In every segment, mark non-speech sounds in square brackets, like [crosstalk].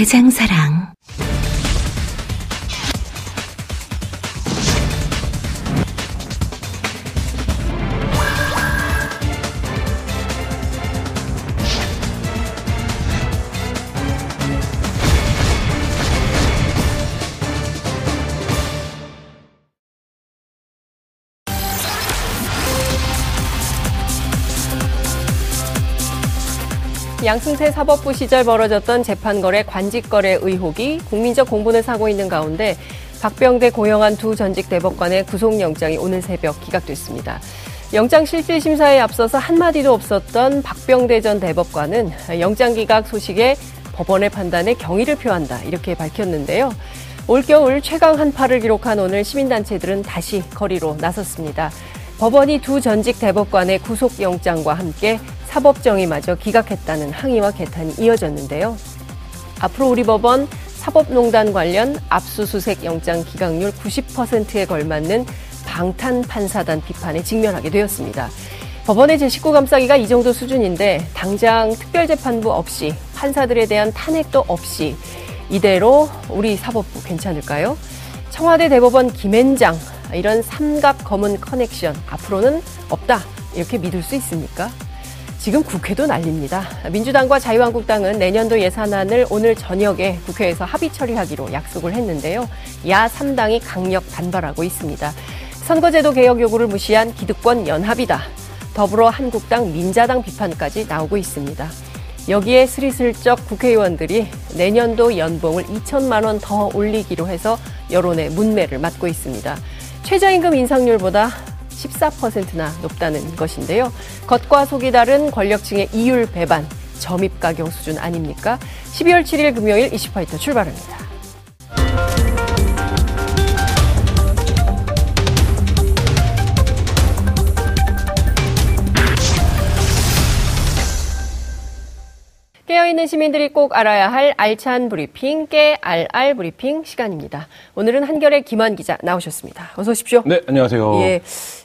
대장사랑. 양승태 사법부 시절 벌어졌던 재판거래 관직거래 의혹이 국민적 공분을 사고 있는 가운데 박병대 고영한 두 전직 대법관의 구속영장이 오늘 새벽 기각됐습니다. 영장 실질 심사에 앞서서 한마디도 없었던 박병대 전 대법관은 영장 기각 소식에 법원의 판단에 경의를 표한다 이렇게 밝혔는데요. 올겨울 최강 한파를 기록한 오늘 시민단체들은 다시 거리로 나섰습니다. 법원이 두 전직 대법관의 구속영장과 함께 사법정의마저 기각했다는 항의와 개탄이 이어졌는데요. 앞으로 우리 법원 사법농단 관련 압수수색 영장 기각률 90%에 걸맞는 방탄 판사단 비판에 직면하게 되었습니다. 법원의 제19 감싸기가 이 정도 수준인데 당장 특별재판부 없이 판사들에 대한 탄핵도 없이 이대로 우리 사법부 괜찮을까요? 청와대 대법원 김앤장 이런 삼각 검은 커넥션 앞으로는 없다 이렇게 믿을 수 있습니까? 지금 국회도 난립니다. 민주당과 자유한국당은 내년도 예산안을 오늘 저녁에 국회에서 합의 처리하기로 약속을 했는데요. 야 3당이 강력 반발하고 있습니다. 선거제도 개혁 요구를 무시한 기득권 연합이다. 더불어 한국당 민자당 비판까지 나오고 있습니다. 여기에 스리슬쩍 국회의원들이 내년도 연봉을 2천만 원 더 올리기로 해서 여론의 문매를 맞고 있습니다. 최저임금 인상률보다 14%나 높다는 것인데요. 겉과 속이 다른 권력층의 이율 배반, 점입 가경 수준 아닙니까? 12월 7일 금요일 이슈파이터 출발합니다. 깨어있는 시민들이 꼭 알아야 할 알찬 브리핑, 깨알알 브리핑 시간입니다. 오늘은 한결의 김한 기자 나오셨습니다. 어서 오십시오. 네, 안녕하세요. 예.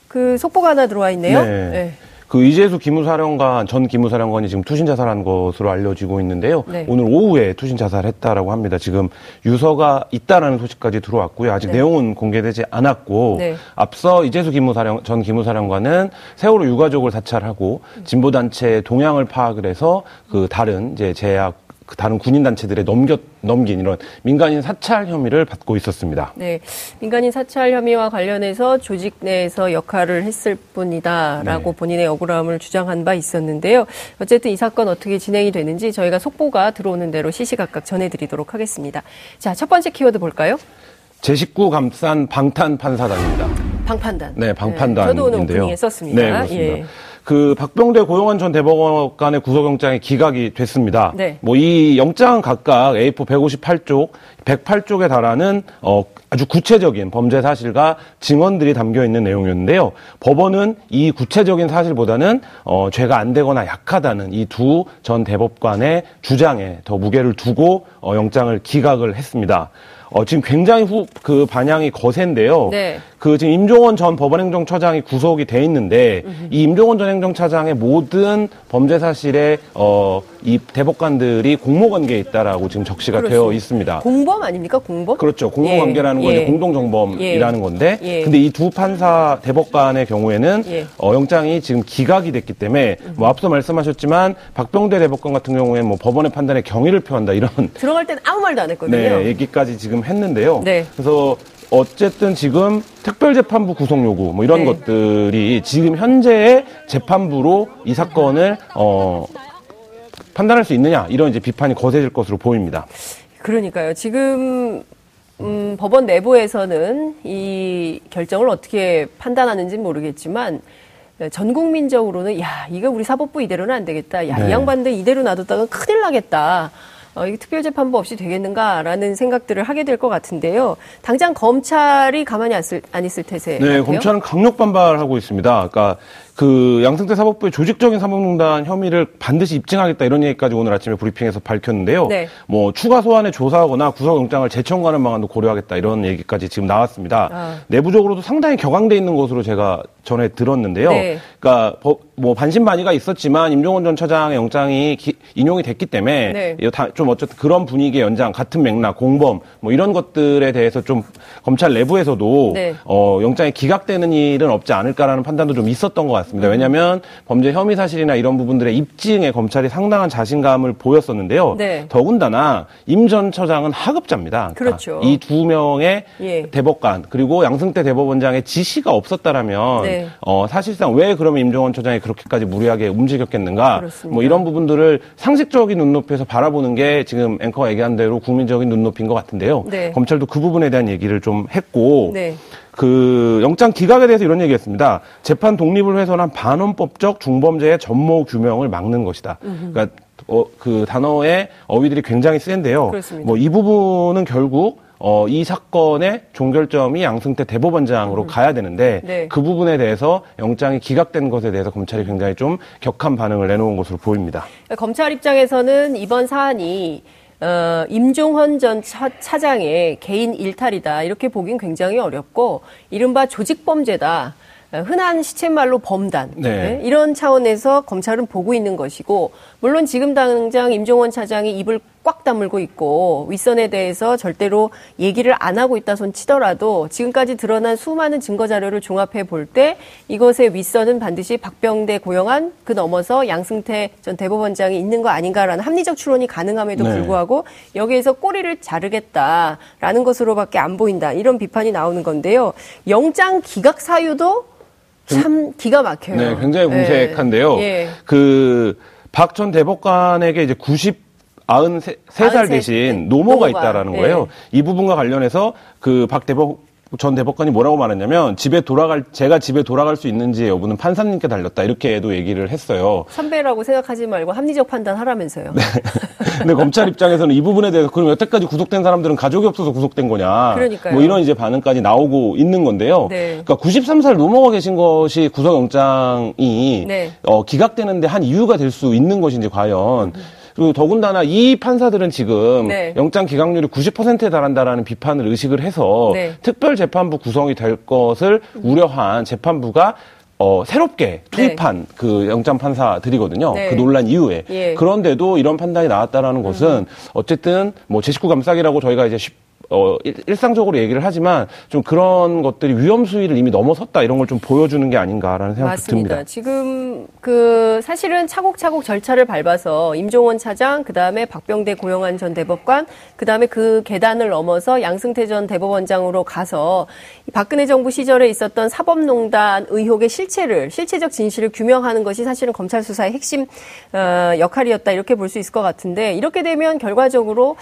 그 속보가 하나 들어와 있네요. 네. 네. 그 이재수 기무사령관 전 기무사령관이 지금 투신 자살한 것으로 알려지고 있는데요. 네. 오늘 오후에 투신 자살했다라고 합니다. 지금 유서가 있다라는 소식까지 들어왔고요. 아직 네. 내용은 공개되지 않았고 네. 앞서 이재수 기무사령 전 기무사령관은 세월호 유가족을 사찰하고 진보 단체의 동향을 파악을 해서 그 다른 이제 제약 그 다른 군인 단체들에 넘겨 넘긴 이런 민간인 사찰 혐의를 받고 있었습니다. 네. 민간인 사찰 혐의와 관련해서 조직 내에서 역할을 했을 뿐이다라고 네. 본인의 억울함을 주장한 바 있었는데요. 어쨌든 이 사건 어떻게 진행이 되는지 저희가 속보가 들어오는 대로 시시각각 전해드리도록 하겠습니다. 자, 첫 번째 키워드 볼까요? 제19 감싼 방탄 판사단입니다. 방판단. 네, 방판단인데요. 저도 오늘 오프닝에 썼습니다. 네, 그렇습니다. 예. 그 박병대 고용환 전 대법관의 구속영장이 기각이 됐습니다. 네. 뭐이 영장 각각 A4 158쪽, 108쪽에 달하는 어 아주 구체적인 범죄 사실과 증언들이 담겨 있는 내용이었는데요. 법원은 이 구체적인 사실보다는 어 죄가 안 되거나 약하다는 이 두 전 대법관의 주장에 더 무게를 두고 어 영장을 기각을 했습니다. 어, 지금 굉장히 후, 그 반향이 거센데요. 네. 그 지금 임종원 전 법원행정처장이 구속이 돼 있는데 이 임종원 전 행정처장의 모든 범죄 사실에 어, 이 대법관들이 공모 관계에 있다라고 지금 적시가 되어 그렇습니다. 있습니다. 공범 아닙니까? 공범? 그렇죠. 공모 예, 관계라는 건 예. 이제 공동 정범이라는 예. 건데, 예. 근데 이 두 판사 대법관의 경우에는 예. 어, 영장이 지금 기각이 됐기 때문에 뭐 앞서 말씀하셨지만 박병대 대법관 같은 경우에 뭐 법원의 판단에 경의를 표한다 이런 들어갈 때는 아무 말도 안 했거든요. 네, 얘기까지 지금 했는데요. 네. 그래서 어쨌든 지금 특별재판부 구속 요구 뭐 이런 네. 것들이 지금 현재의 재판부로 이 사건을 어 판단할 수 있느냐 이런 이제 비판이 거세질 것으로 보입니다. 그러니까요. 지금 음, 법원 내부에서는 이 결정을 어떻게 판단하는지 는 모르겠지만 전 국민적으로는 야 이거 우리 사법부 이대로는 안 되겠다. 야이 네. 양반들 이대로 놔뒀다가 큰일 나겠다. 어, 이게 특별재판부 없이 되겠는가라는 생각들을 하게 될 것 같은데요. 당장 검찰이 가만히 안, 있을, 안 있을 태세. 네, 같아요? 검찰은 강력 반발하고 있습니다. 그러니까 그 양승태 사법부의 조직적인 사법농단 혐의를 반드시 입증하겠다 이런 얘기까지 오늘 아침에 브리핑에서 밝혔는데요. 네. 뭐 추가 소환에 조사하거나 구속영장을 재청구하는 방안도 고려하겠다 이런 얘기까지 지금 나왔습니다. 아. 내부적으로도 상당히 격앙돼 있는 것으로 제가 전에 들었는데요. 네. 그러니까 법- 뭐 반신반의가 있었지만 임종원 전 처장의 영장이 기- 인용이 됐기 때문에 네. 좀 어쨌든 그런 분위기의 연장, 같은 맥락, 공범 뭐 이런 것들에 대해서 좀 검찰 내부에서도 네. 어, 영장이 기각되는 일은 없지 않을까라는 판단도 좀 있었던 것 음. 같습니다. 왜냐하면 범죄 혐의 사실이나 이런 부분들의 입증에 검찰이 상당한 자신감을 보였었는데요. 네. 더군다나 임 전 처장은 하급자입니다. 그렇죠. 이 두 명의 예. 대법관 그리고 양승태 대법원장의 지시가 없었다라면 네. 어, 사실상 왜 그러면 임종원 처장이 그렇게까지 무리하게 움직였겠는가? 그렇습니다. 뭐 이런 부분들을 상식적인 눈높이에서 바라보는 게 지금 앵커가 얘기한 대로 국민적인 눈높이인 것 같은데요. 네. 검찰도 그 부분에 대한 얘기를 좀 했고 네. 그 영장 기각에 대해서 이런 얘기했습니다. 재판 독립을 훼손한 반헌법적 중범죄의 전모 규명을 막는 것이다. 그러니까 어, 그 단어의 어휘들이 굉장히 센데요. 뭐 이 부분은 결국 어, 이 사건의 종결점이 양승태 대법원장으로 가야 되는데 네. 그 부분에 대해서 영장이 기각된 것에 대해서 검찰이 굉장히 좀 격한 반응을 내놓은 것으로 보입니다. 검찰 입장에서는 이번 사안이 어, 임종헌 전 차, 차장의 개인 일탈이다 이렇게 보긴 굉장히 어렵고 이른바 조직 범죄다. 어, 흔한 시쳇말로 범단 네. 네, 이런 차원에서 검찰은 보고 있는 것이고 물론 지금 당장 임종원 차장이 입을 꽉 다물고 있고 윗선에 대해서 절대로 얘기를 안 하고 있다 손 치더라도 지금까지 드러난 수많은 증거 자료를 종합해 볼 때 이것의 윗선은 반드시 박병대 고용한 그 넘어서 양승태 전 대법원장이 있는 거 아닌가라는 합리적 추론이 가능함에도 네. 불구하고 여기에서 꼬리를 자르겠다라는 것으로밖에 안 보인다 이런 비판이 나오는 건데요. 영장 기각 사유도 참 기가 막혀요. 네, 굉장히 네. 궁색한데요. 예. 그박 전 대법관에게 이제 90 93살 93 대신 노모가 노모가, 있다라는 예. 거예요. 이 부분과 관련해서 그 박 대법 전 대법관이 뭐라고 말했냐면 집에 돌아갈 제가 집에 돌아갈 수 있는지의 여부는 판사님께 달렸다 이렇게도 얘기를 했어요. 선배라고 생각하지 말고 합리적 판단하라면서요. 네. [laughs] 근데 검찰 입장에서는 이 부분에 대해서 그럼 여태까지 구속된 사람들은 가족이 없어서 구속된 거냐? 그러니까요. 뭐 이런 이제 반응까지 나오고 있는 건데요. 네. 그러니까 93살 넘어가 계신 것이 구속영장이 네. 어, 기각되는데 한 이유가 될 수 있는 것인지 과연 그리고 더군다나 이 판사들은 지금 네. 영장 기각률이 90%에 달한다라는 비판을 의식을 해서 네. 특별 재판부 구성이 될 것을 우려한 재판부가 어, 새롭게 투입한 그 영장 판사들이거든요. 네. 그 논란 이후에. 예. 그런데도 이런 판단이 나왔다라는 것은 어쨌든 뭐 제19 감싸기라고 저희가 이제 쉽- 어, 일- 일상적으로 얘기를 하지만 좀 그런 것들이 위험 수위를 이미 넘어섰다 이런 걸 좀 보여주는 게 아닌가라는 생각이 맞습니다. 듭니다. 지금 그 사실은 차곡차곡 절차를 밟아서 임종원 차장, 그 다음에 박병대 고영한 전 대법관, 그 다음에 그 계단을 넘어서 양승태 전 대법원장으로 가서 이 박근혜 정부 시절에 있었던 사법농단 의혹의 실체를 실체적 진실을 규명하는 것이 사실은 검찰 수사의 핵심 어, 역할이었다 이렇게 볼 수 있을 것 같은데 이렇게 되면 결과적으로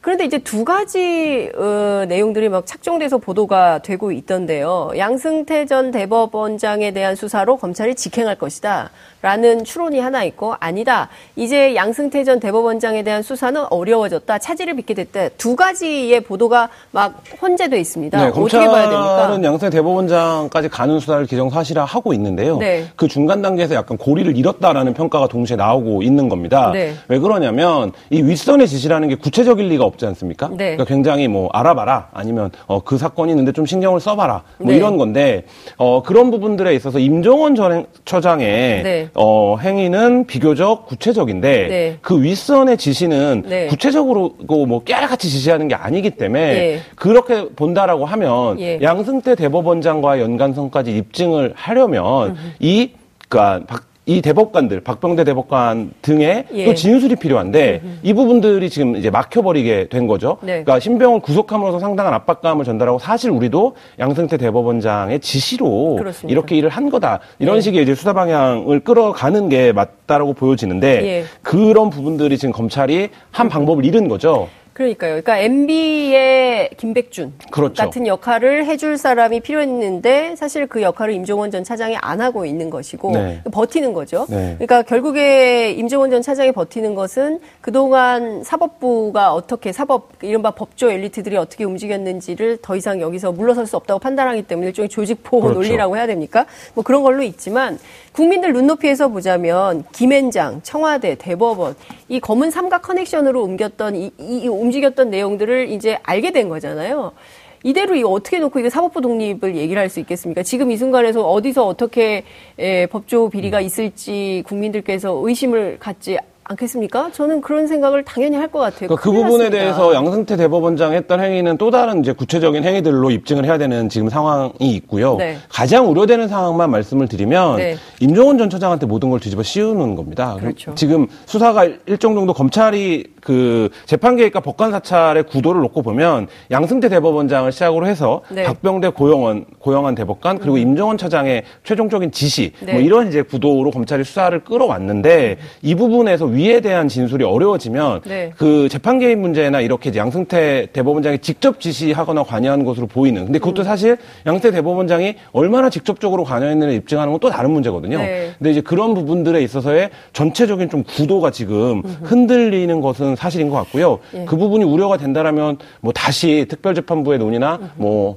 그런데 이제 두 가지 어, 내용들이 막 착종돼서 보도가 되고 있던데요. 양승태 전 대법원장에 대한 수사로 검찰이 직행할 것이다. 라는 추론이 하나 있고 아니다. 이제 양승태 전 대법원장에 대한 수사는 어려워졌다. 차질을 빚게 됐다. 두 가지의 보도가 막 혼재돼 있습니다. 네, 어떻게 봐야 검찰은 됩니까? 양승 대법원장까지 가는 수사를 기정사실화하고 있는데요. 네. 그 중간 단계에서 약간 고리를 잃었다라는 평가가 동시에 나오고 있는 겁니다. 네. 왜 그러냐면 이 윗선의 지시라는 게 구체적일 리가 없지 않습니까? 네. 그러니까 굉장히 뭐 알아봐라 아니면 어, 그 사건이 있는데 좀 신경을 써봐라 뭐 네. 이런 건데 어, 그런 부분들에 있어서 임종원 전 처장의 네. 어, 행위는 비교적 구체적인데 네. 그 윗선의 지시는 네. 구체적으로 뭐 깨알같이 지시하는 게 아니기 때문에 예. 그렇게 본다라고 하면 예. 양승태 대법원장과의 연관성까지 입증을 하려면 이 그러니까 박- 이 대법관들, 박병대 대법관 등의 예. 또 진술이 필요한데 이 부분들이 지금 이제 막혀버리게 된 거죠. 네. 그러니까 신병을 구속함으로써 상당한 압박감을 전달하고 사실 우리도 양승태 대법원장의 지시로 그렇습니다. 이렇게 일을 한 거다. 이런 예. 식의 이제 수사 방향을 끌어가는 게 맞다라고 보여지는데 예. 그런 부분들이 지금 검찰이 한 방법을 잃은 거죠. 그러니까요. 그러니까 MB의 김백준 그렇죠. 같은 역할을 해줄 사람이 필요했는데 사실 그 역할을 임종원 전 차장이 안 하고 있는 것이고 네. 버티는 거죠. 네. 그러니까 결국에 임종원 전 차장이 버티는 것은 그동안 사법부가 어떻게 사법 이른바 법조 엘리트들이 어떻게 움직였는지를 더 이상 여기서 물러설 수 없다고 판단하기 때문에 일종의 조직 보호 그렇죠. 논리라고 해야 됩니까? 뭐 그런 걸로 있지만 국민들 눈높이에서 보자면 김앤장, 청와대, 대법원 이 검은 삼각 커넥션으로 옮겼던 이, 이- 이 움직였던 내용들을 이제 알게 된 거잖아요. 이대로 이거 어떻게 놓고 이게 사법부 독립을 얘기를 할 수 있겠습니까? 지금 이 순간에서 어디서 어떻게 에, 법조 비리가 있을지 국민들께서 의심을 갖지 않겠습니까? 저는 그런 생각을 당연히 할 것 같아요. 그러니까 그 부분에 났습니다. 대해서 양승태 대법원장이 했던 행위는 또 다른 이제 구체적인 행위들로 입증을 해야 되는 지금 상황이 있고요. 네. 가장 우려되는 상황만 말씀을 드리면 네. 임종원 전 처장한테 모든 걸 뒤집어 씌우는 겁니다. 그렇죠. 지금 수사가 일정 정도 검찰이 그 재판 계획과 법관 사찰의 구도를 놓고 보면 양승태 대법원장을 시작으로 해서 네. 음. 박병대 고영원 고영한 대법관 그리고 임종원 차장의 최종적인 지시 네. 뭐 이런 이제 구도로 검찰이 수사를 끌어왔는데 이 부분에서 위에 대한 진술이 어려워지면 네. 그 재판 개입 문제나 이렇게 양승태 대법원장이 직접 지시하거나 관여한 것으로 보이는. 근데 음. 그것도 사실 양승태 대법원장이 얼마나 직접적으로 관여했는지 입증하는 건 또 다른 문제거든요. 네. 근데 이제 그런 부분들에 있어서의 전체적인 좀 구도가 지금 흔들리는 것은 사실인 것 같고요. 예. 그 부분이 우려가 된다라면 뭐 다시 특별재판부의 논의나 뭐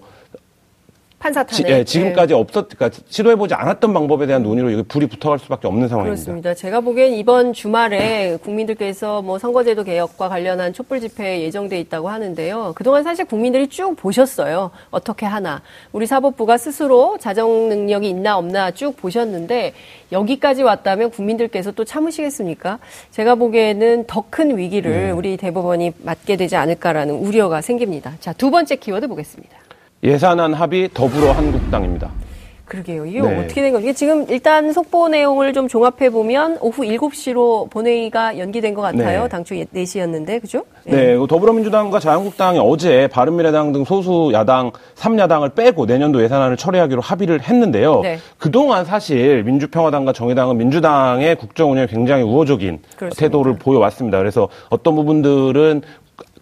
판사 지, 탄핵. 예, 지금까지 없었, 그러니까 시도해보지 않았던 방법에 대한 논의로 이게 불이 붙어갈 수밖에 없는 상황입니다. 그렇습니다. 제가 보기엔 이번 주말에 국민들께서 뭐 선거제도 개혁과 관련한 촛불 집회 예정돼 있다고 하는데요. 그동안 사실 국민들이 쭉 보셨어요. 어떻게 하나. 우리 사법부가 스스로 자정 능력이 있나 없나 쭉 보셨는데 여기까지 왔다면 국민들께서 또 참으시겠습니까? 제가 보기에는 더 큰 위기를 네. 우리 대법원이 맞게 되지 않을까라는 우려가 생깁니다. 자, 두 번째 키워드 보겠습니다. 예산안 합의 더불어 한국당입니다. 그러게요. 이게 네. 어떻게 된 거죠? 이게 지금 일단 속보 내용을 좀 종합해 보면 오후 7시로 본회의가 연기된 것 같아요. 네. 당초 4시였는데, 그죠? 네, 그 더불어민주당과 자유한국당이 어제 바른미래당 등 소수 야당 3야당을 빼고 내년도 예산안을 처리하기로 합의를 했는데요. 네. 그동안 사실 민주평화당과 정의당은 민주당의 국정 운영에 굉장히 우호적인 그렇습니다. 태도를 보여왔습니다. 그래서 어떤 부분들은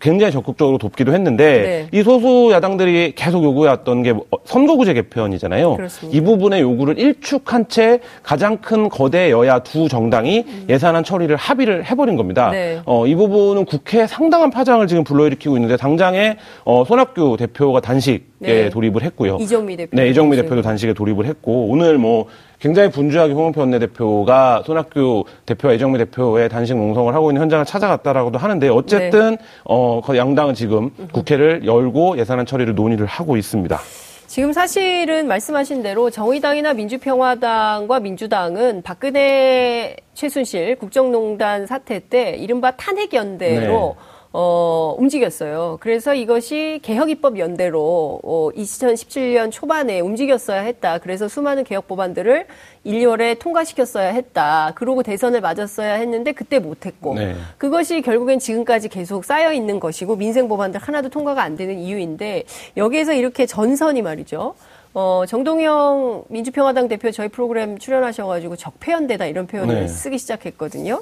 굉장히 적극적으로 돕기도 했는데 네. 이 소수 야당들이 계속 요구해왔던 게 뭐, 선거구제 개편이잖아요. 그렇습니다. 이 부분의 요구를 일축한 채 가장 큰 거대 여야 두 정당이 예산안 처리를 합의를 해버린 겁니다. 음. 네. 어, 이 부분은 국회에 상당한 파장을 지금 불러일으키고 있는데 당장에 어, 손학규 대표가 단식에 네. 돌입을 했고요. 이정미 대표. 네, 이정미 지금. 대표도 단식에 돌입을 했고 오늘 뭐 굉장히 분주하게 홍영표 원내대표가 손학규 대표와 이정미 대표의 단식 농성을 하고 있는 현장을 찾아갔다라고도 하는데 어쨌든 네. 어, 그 양당은 지금 국회를 열고 예산안 처리를 논의를 하고 있습니다. 지금 사실은 말씀하신 대로 정의당이나 민주평화당과 민주당은 박근혜 최순실 국정농단 사태 때 이른바 탄핵연대로 네. 어, 움직였어요. 그래서 이것이 개혁입법 연대로 어, 2017년 초반에 움직였어야 했다. 그래서 수많은 개혁 법안들을 1월에 통과시켰어야 했다. 그러고 대선을 맞았어야 했는데 그때 못했고 네. 그것이 결국엔 지금까지 계속 쌓여 있는 것이고 민생 법안들 하나도 통과가 안 되는 이유인데 여기에서 이렇게 전선이 말이죠. 어, 정동영 민주평화당 대표 저희 프로그램 출연하셔가지고 적폐연대다 이런 표현을 네. 쓰기 시작했거든요.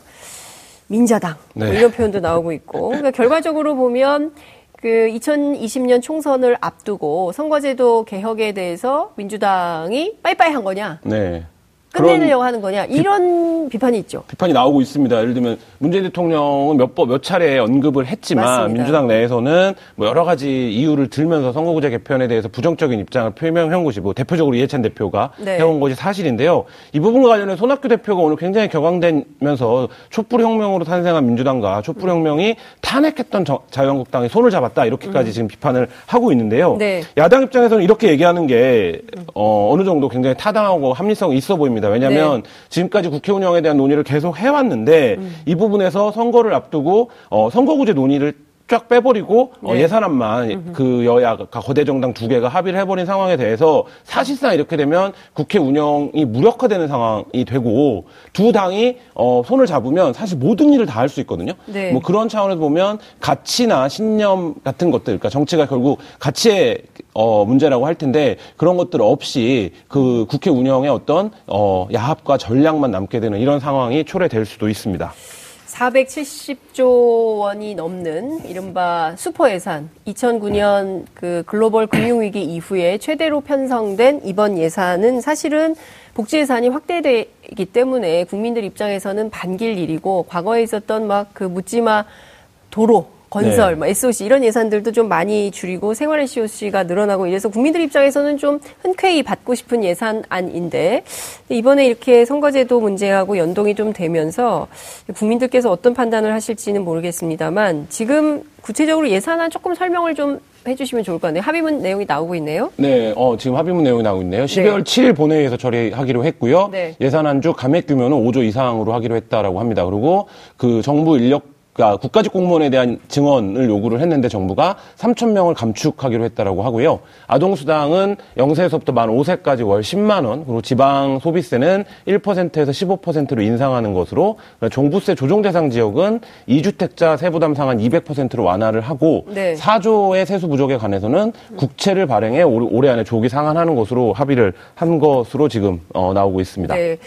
민자당 뭐 네. 이런 표현도 나오고 있고 그러니까 결과적으로 보면 그 2020년 총선을 앞두고 선거제도 개혁에 대해서 민주당이 빠이빠이 한 거냐 네. 끝내려고 하는 거냐 이런 비 판이 있죠. 비판이 나오고 있습니다. 예를 들면 문재인 대통령은 몇 번, 몇 차례 언급을 했지만 맞습니다. 민주당 내에서는 뭐 여러 가지 이유를 들면서 선거구제 개편에 대해서 부정적인 입장을 표명한 것이 뭐 대표적으로 이해찬 대표가 네. 해온 것이 사실인데요. 이 부분과 관련해 손학규 대표가 오늘 굉장히 격앙되면서 촛불혁명으로 탄생한 민주당과 촛불혁명이 탄핵했던 저- 자유한국당이 손을 잡았다 이렇게까지 지금 비판을 하고 있는데요. 음. 네. 야당 입장에서는 이렇게 얘기하는 게 어, 어느 정도 굉장히 타당하고 합리성이 있어 보입니다. 왜냐하면 네. 지금까지 국회 운영에 대한 논의를 계속 해왔는데 음. 이 부분에서 선거를 앞두고 어, 선거구제 논의를 쫙 빼버리고 어, 네. 예산안만 그 여야가 거대 정당 두 개가 합의를 해버린 상황에 대해서 사실상 이렇게 되면 국회 운영이 무력화되는 상황이 되고 두 당이 어, 손을 잡으면 사실 모든 일을 다 할 수 있거든요. 네. 뭐 그런 차원에서 보면 가치나 신념 같은 것들, 그러니까 정치가 결국 가치의 어, 문제라고 할 텐데 그런 것들 없이 그 국회 운영의 어떤 어, 야합과 전략만 남게 되는 이런 상황이 초래될 수도 있습니다. 470조 원이 넘는 이른바 슈퍼 예산 2009년 그 글로벌 금융위기 이후에 최대로 편성된 이번 예산은 사실은 복지 예산이 확대되기 때문에 국민들 입장에서는 반길 일이고 과거에 있었던 막 그 묻지마 도로 건설, 네. 뭐 SOC 이런 예산들도 좀 많이 줄이고 생활 SOC가 늘어나고 이래서 국민들 입장에서는 좀 흔쾌히 받고 싶은 예산안인데 이번에 이렇게 선거제도 문제하고 연동이 좀 되면서 국민들께서 어떤 판단을 하실지는 모르겠습니다만 지금 구체적으로 예산안 조금 설명을 좀 해주시면 좋을 것 같네요. 합의문 내용이 나오고 있네요. 네, 어, 지금 합의문 내용이 나오고 있네요. 12월 네. 7일 본회의에서 처리하기로 했고요. 네. 예산안주 감액 규모는 5조 이상으로 하기로 했다라고 합니다. 그리고 그 정부 인력 그러니까 국가직 공무원에 대한 증언을 요구를 했는데 정부가 3천 명을 감축하기로 했다라고 하고요. 아동 수당은 0세에서부터 만 5세까지 월 10만 원, 그리고 지방 소비세는 1%에서 15%로 인상하는 것으로 종부세 조정 대상 지역은 2주택자 세부담 상한 200%로 완화를 하고 네. 4조의 세수 부족에 관해서는 국채를 발행해 올해 안에 조기 상환하는 것으로 합의를 한 것으로 지금 어, 나오고 있습니다. 네.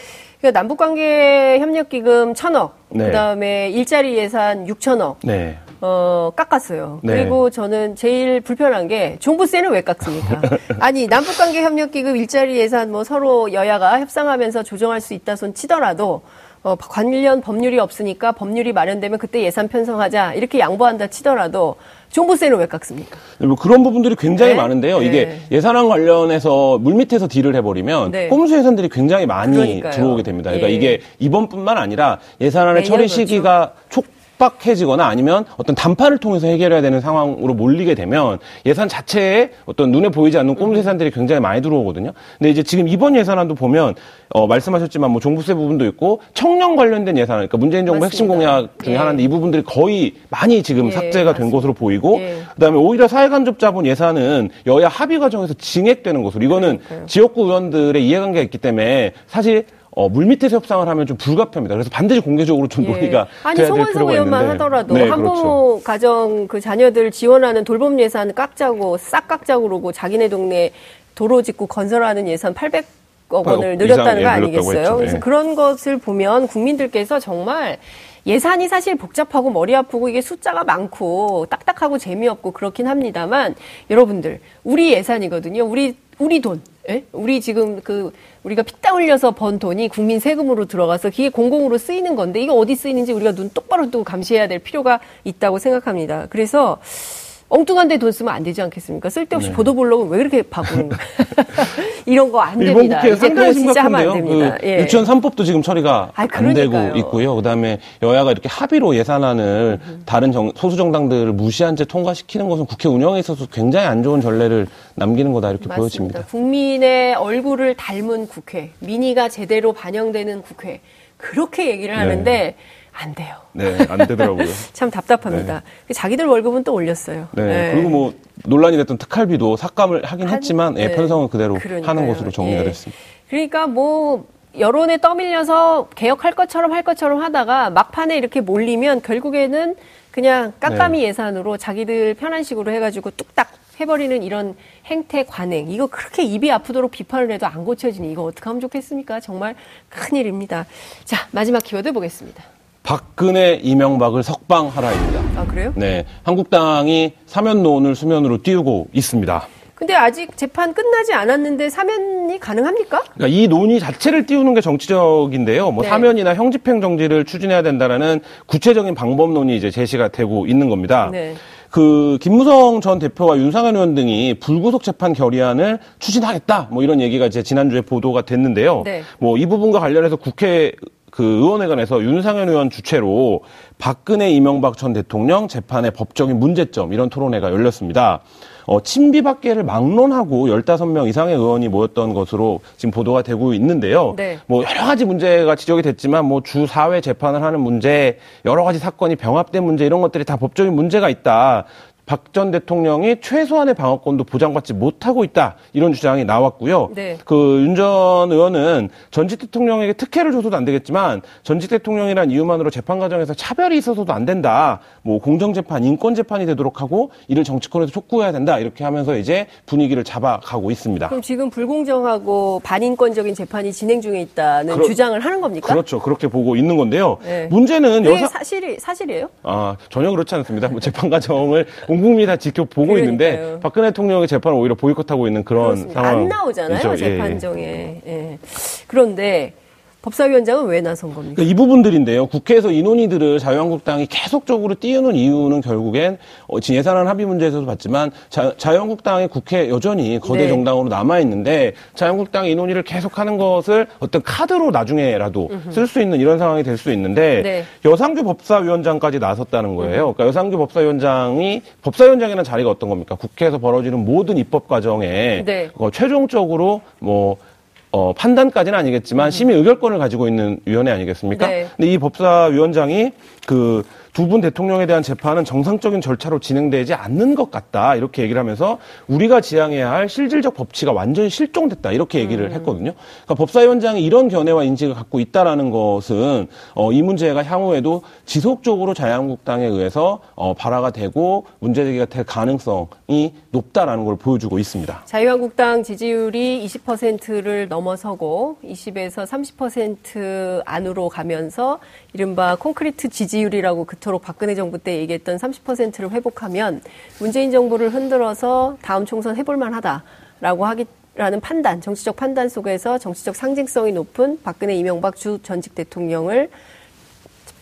그러니까 남북관계 협력기금 천억, 네. 그다음에 일자리 예산 6천억. 네. 어, 깎았어요. 네. 그리고 저는 제일 불편한 게 종부세는 왜 깎습니까? [laughs] 아니, 남북관계 협력기금 일자리 예산 뭐 서로 여야가 협상하면서 조정할 수 있다 손 치더라도 어, 관련 법률이 없으니까 법률이 마련되면 그때 예산 편성하자 이렇게 양보한다 치더라도 종부세는 왜 깎습니까? 네, 뭐 그런 부분들이 굉장히 네? 많은데요. 네. 이게 예산안 관련해서 물밑에서 딜을 해버리면 네. 꼼수 예산들이 굉장히 많이 그러니까요. 들어오게 됩니다. 그러니까 예. 이게 이번뿐만 아니라 예산안의 처리 시기가 촉 촉박해지거나 아니면 어떤 단판을 통해서 해결해야 되는 상황으로 몰리게 되면 예산 자체에 어떤 눈에 보이지 않는 꼼수 예산들이 굉장히 많이 들어오거든요. 근데 이제 지금 이번 예산안도 보면 어, 말씀하셨지만 뭐 종부세 부분도 있고 청년 관련된 예산, 그러니까 문재인 정부 핵심 공약 중에 예. 하나인데 이 부분들이 거의 많이 지금 예, 삭제가 된 것으로 보이고 예. 그다음에 오히려 사회간접자본 예산은 여야 합의 과정에서 증액되는 것으로 이거는 그러니까요. 지역구 의원들의 이해관계가 있기 때문에 사실 어, 물밑에서 협상을 하면 좀 불가피합니다. 그래서 반드시 공개적으로 좀 예. 논의가 아니 송원석 의원만 하더라도 네, 한부모 그렇죠. 가정 그 자녀들 지원하는 돌봄 예산 깎자고 싹 깎자고 그러고 자기네 동네 도로 짓고 건설하는 예산 800 억 원을 늘렸다는 거 아니겠어요? 그래서 예. 그런 것을 보면 국민들께서 정말 예산이 사실 복잡하고 머리 아프고 이게 숫자가 많고 딱딱하고 재미없고 그렇긴 합니다만 여러분들 우리 예산이거든요. 우리 우리 돈. 예? 우리 지금 그 우리가 피땀 흘려서 번 돈이 국민 세금으로 들어가서 그게 공공으로 쓰이는 건데 이거 어디 쓰이는지 우리가 눈 똑바로 뜨고 감시해야 될 필요가 있다고 생각합니다. 그래서 엉뚱한 데 돈 쓰면 안 되지 않겠습니까? 쓸데없이 네. 보도블록은 왜 그렇게 바꾸는? [laughs] 이런 거 안 됩니다. 이번 국회 상당히 심각한데요. 그 예. 유치원 3법도 지금 처리가 아, 안 되고 있고요. 그다음에 여야가 이렇게 합의로 예산안을 음. 다른 정, 소수 정당들을 무시한 채 통과시키는 것은 국회 운영에 있어서 굉장히 안 좋은 전례를 남기는 거다 이렇게 맞습니다. 보여집니다. 국민의 얼굴을 닮은 국회, 민의가 제대로 반영되는 국회 그렇게 얘기를 하는데 네. 안 돼요. 네, 안 되더라고요. [laughs] 참 답답합니다. 네. 자기들 월급은 또 올렸어요. 네, 네, 그리고 뭐 논란이 됐던 특활비도 삭감을 하긴 한, 했지만 예, 네. 편성은 그대로 그러니까요. 하는 것으로 정리가 예. 됐습니다. 그러니까 뭐 여론에 떠밀려서 개혁할 것처럼 할 것처럼 하다가 막판에 이렇게 몰리면 결국에는 그냥 깜깜이 네. 예산으로 자기들 편한 식으로 해가지고 뚝딱 해버리는 이런 행태 관행 이거 그렇게 입이 아프도록 비판을 해도 안 고쳐지니 이거 어떻게 하면 좋겠습니까? 정말 큰일입니다. 자 마지막 키워드 보겠습니다. 박근혜, 이명박을 석방하라입니다. 아, 그래요? 네. 한국당이 사면론을 수면으로 띄우고 있습니다. 근데 아직 재판 끝나지 않았는데 사면이 가능합니까? 그러니까 이 논의 자체를 띄우는 게 정치적인데요. 뭐 네. 사면이나 형집행 정지를 추진해야 된다라는 구체적인 방법론이 이제 제시가 되고 있는 겁니다. 네. 그 김무성 전 대표와 윤상현 의원 등이 불구속 재판 결의안을 추진하겠다. 뭐 이런 얘기가 이제 지난주에 보도가 됐는데요. 네. 뭐이 부분과 관련해서 국회 그 의원회관에서 윤상현 의원 주최로 박근혜 이명박 전 대통령 재판의 법적인 문제점 이런 토론회가 열렸습니다. 어, 친비박계를 막론하고 15명 이상의 의원이 모였던 것으로 지금 보도가 되고 있는데요. 네. 뭐 여러 가지 문제가 지적이 됐지만 뭐 주 4회 재판을 하는 문제, 여러 가지 사건이 병합된 문제 이런 것들이 다 법적인 문제가 있다. 박 전 대통령이 최소한의 방어권도 보장받지 못하고 있다 이런 주장이 나왔고요. 네. 그윤 전 의원은 전직 대통령에게 특혜를 줘서도 안 되겠지만 전직 대통령이란 이유만으로 재판 과정에서 차별이 있어서도 안 된다. 뭐 공정 재판, 인권 재판이 되도록 하고 이를 정치권에서 촉구해야 된다 이렇게 하면서 이제 분위기를 잡아가고 있습니다. 그럼 지금 불공정하고 반인권적인 재판이 진행 중에 있다는 그러- 주장을 하는 겁니까? 그렇죠. 그렇게 보고 있는 건데요. 네. 문제는 여사 사실이 사실이에요? 아, 전혀 그렇지 않습니다. 뭐 재판 과정을 [laughs] 온 국민이 다 지켜보고 그러니까요. 있는데 박근혜 대통령의 재판을 오히려 보이콧하고 있는 그런 그렇습니다. 상황. 안 나오잖아요 재판정에. 예. 그런데 법사위원장은 왜 나선 겁니까? 그러니까 이 부분들인데요. 국회에서 이 논의들을 자유한국당이 계속적으로 띄우는 이유는 결국엔 어, 예산안 합의 문제에서도 봤지만 자, 자유한국당이 국회 여전히 거대 네. 정당으로 남아 있는데 자유한국당이 이 논의를 계속하는 것을 어떤 카드로 나중에라도 쓸 수 있는 이런 상황이 될 수 있는데 네. 여상규 법사위원장까지 나섰다는 거예요. 그러니까 여상규 법사위원장이 법사위원장이라는 자리가 어떤 겁니까? 국회에서 벌어지는 모든 입법 과정에 네. 어, 최종적으로 뭐 어, 판단까지는 아니겠지만 심의 의결권을 가지고 있는 위원회 아니겠습니까? 네. 근데 이 법사위원장이 그 두 분 대통령에 대한 재판은 정상적인 절차로 진행되지 않는 것 같다 이렇게 얘기를 하면서 우리가 지향해야 할 실질적 법치가 완전히 실종됐다 이렇게 얘기를 음. 했거든요. 그러니까 법사위원장이 이런 견해와 인식을 갖고 있다라는 것은 어, 이 문제가 향후에도 지속적으로 자유한국당에 의해서 어, 발화가 되고 문제 제기가 될 가능성이 높다라는 걸 보여주고 있습니다. 자유한국당 지지율이 20%를 넘어서고 20에서 30% 안으로 가면서 이른바 콘크리트 지지율이라고 그 토록 박근혜 정부 때 얘기했던 30%를 회복하면 문재인 정부를 흔들어서 다음 총선 해볼 만 하다라고 하기 라는 판단, 정치적 판단 속에서 정치적 상징성이 높은 박근혜 이명박 주 전직 대통령을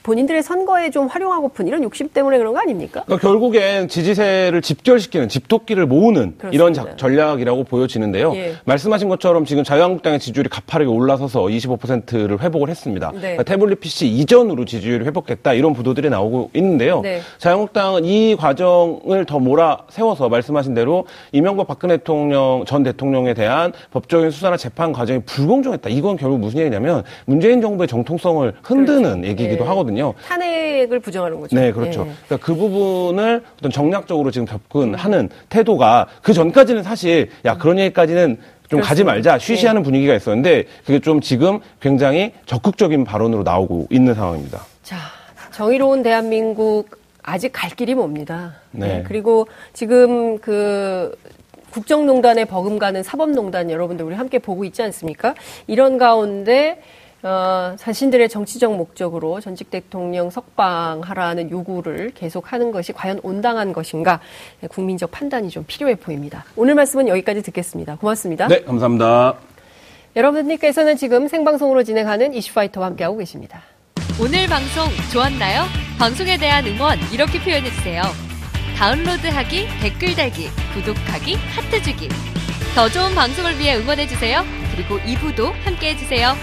본인들의 선거에 좀 활용하고픈 이런 욕심 때문에 그런 거 아닙니까? 그러니까 결국엔 지지세를 집결시키는 집토끼를 모으는 이런 그렇습니다. 작- 전략이라고 보여지는데요. 예. 말씀하신 것처럼 지금 자유한국당의 지지율이 가파르게 올라서서 25%를 회복을 했습니다. 네. 그러니까 태블릿 PC 이전으로 지지율이 회복됐다 이런 보도들이 나오고 있는데요. 네. 자유한국당은 이 과정을 더 몰아 세워서 말씀하신 대로 이명박 박근혜 대통령 전 대통령에 대한 법적인 수사나 재판 과정이 불공정했다. 이건 결국 무슨 얘기냐면 문재인 정부의 정통성을 흔드는 얘기이기도 예. 하거든요. 탄핵을 부정하는 거죠. 네, 그렇죠. 예. 그러니까 그 부분을 어떤 정략적으로 지금 접근하는 태도가 그 전까지는 사실 야 그런 얘기까지는 좀 가지 그렇습니다. 말자 쉬쉬하는 분위기가 있었는데 그게 좀 지금 굉장히 적극적인 발언으로 나오고 있는 상황입니다. 자, 정의로운 대한민국 아직 갈 길이 멉니다. 네. 그리고 지금 그 국정농단에 버금가는 사법농단 여러분들 우리 함께 보고 있지 않습니까? 이런 가운데 어, 자신들의 정치적 목적으로 전직 대통령 석방하라는 요구를 계속하는 것이 과연 온당한 것인가 국민적 판단이 좀 필요해 보입니다. 오늘 말씀은 여기까지 듣겠습니다. 고맙습니다. 네, 감사합니다. 여러분들께서는 지금 생방송으로 진행하는 이슈파이터와 함께하고 계십니다. 오늘 방송 좋았나요? 방송에 대한 응원 이렇게 표현해주세요. 다운로드하기, 댓글 달기, 구독하기, 하트 주기. 더 좋은 방송을 위해 응원해주세요. 그리고 2부도 함께 해주세요.